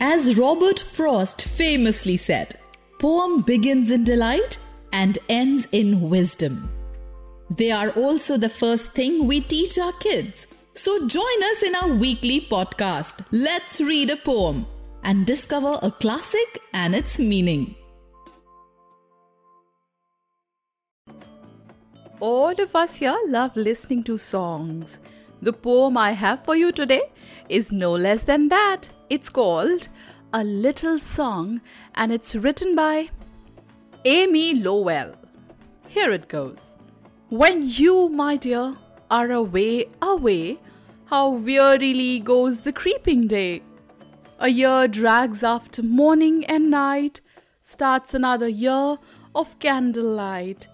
As Robert Frost famously said, poem begins in delight and ends in wisdom. They are also the first thing we teach our kids. So join us in our weekly podcast, Let's Read a Poem, and discover a classic and its meaning. All of us here love listening to songs. The poem I have for you today is no less than that. It's called A Little Song and it's written by Amy Lowell. Here it goes. When you, my dear, are away, away, how wearily goes the creeping day. A year drags after morning and night, starts another year of candlelight.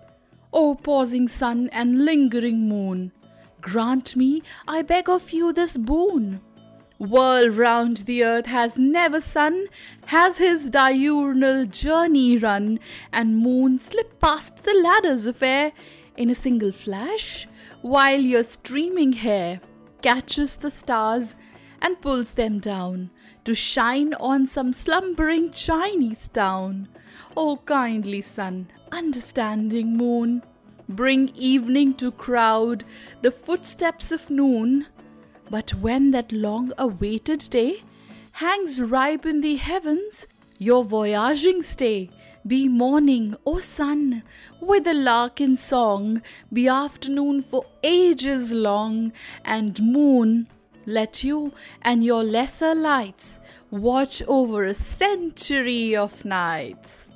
O pausing sun and lingering moon, grant me, I beg of you, this boon. World round the earth has never sun, has his diurnal journey run, and moon slip past the ladders of air in a single flash, while your streaming hair catches the stars and pulls them down to shine on some slumbering Chinese town. O kindly sun, understanding moon, bring evening to crowd the footsteps of noon. But when that long awaited day hangs ripe in the heavens, your voyaging stay be morning, O sun, with a lark in song, be afternoon for ages long, and moon, let you and your lesser lights watch over a century of nights.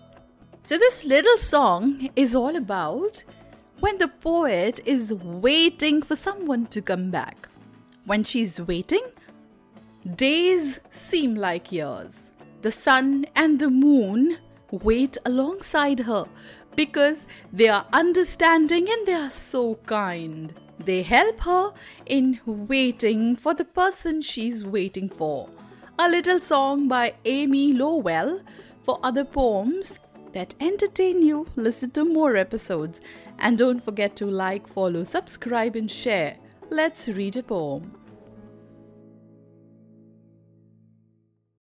So, this little song is all about when the poet is waiting for someone to come back. When she's waiting, days seem like years. The sun and the moon wait alongside her because they are understanding and they are so kind. They help her in waiting for the person she's waiting for. A little song by Amy Lowell. For other poems that entertain you, listen to more episodes. And don't forget to like, follow, subscribe, and share. Let's read a poem.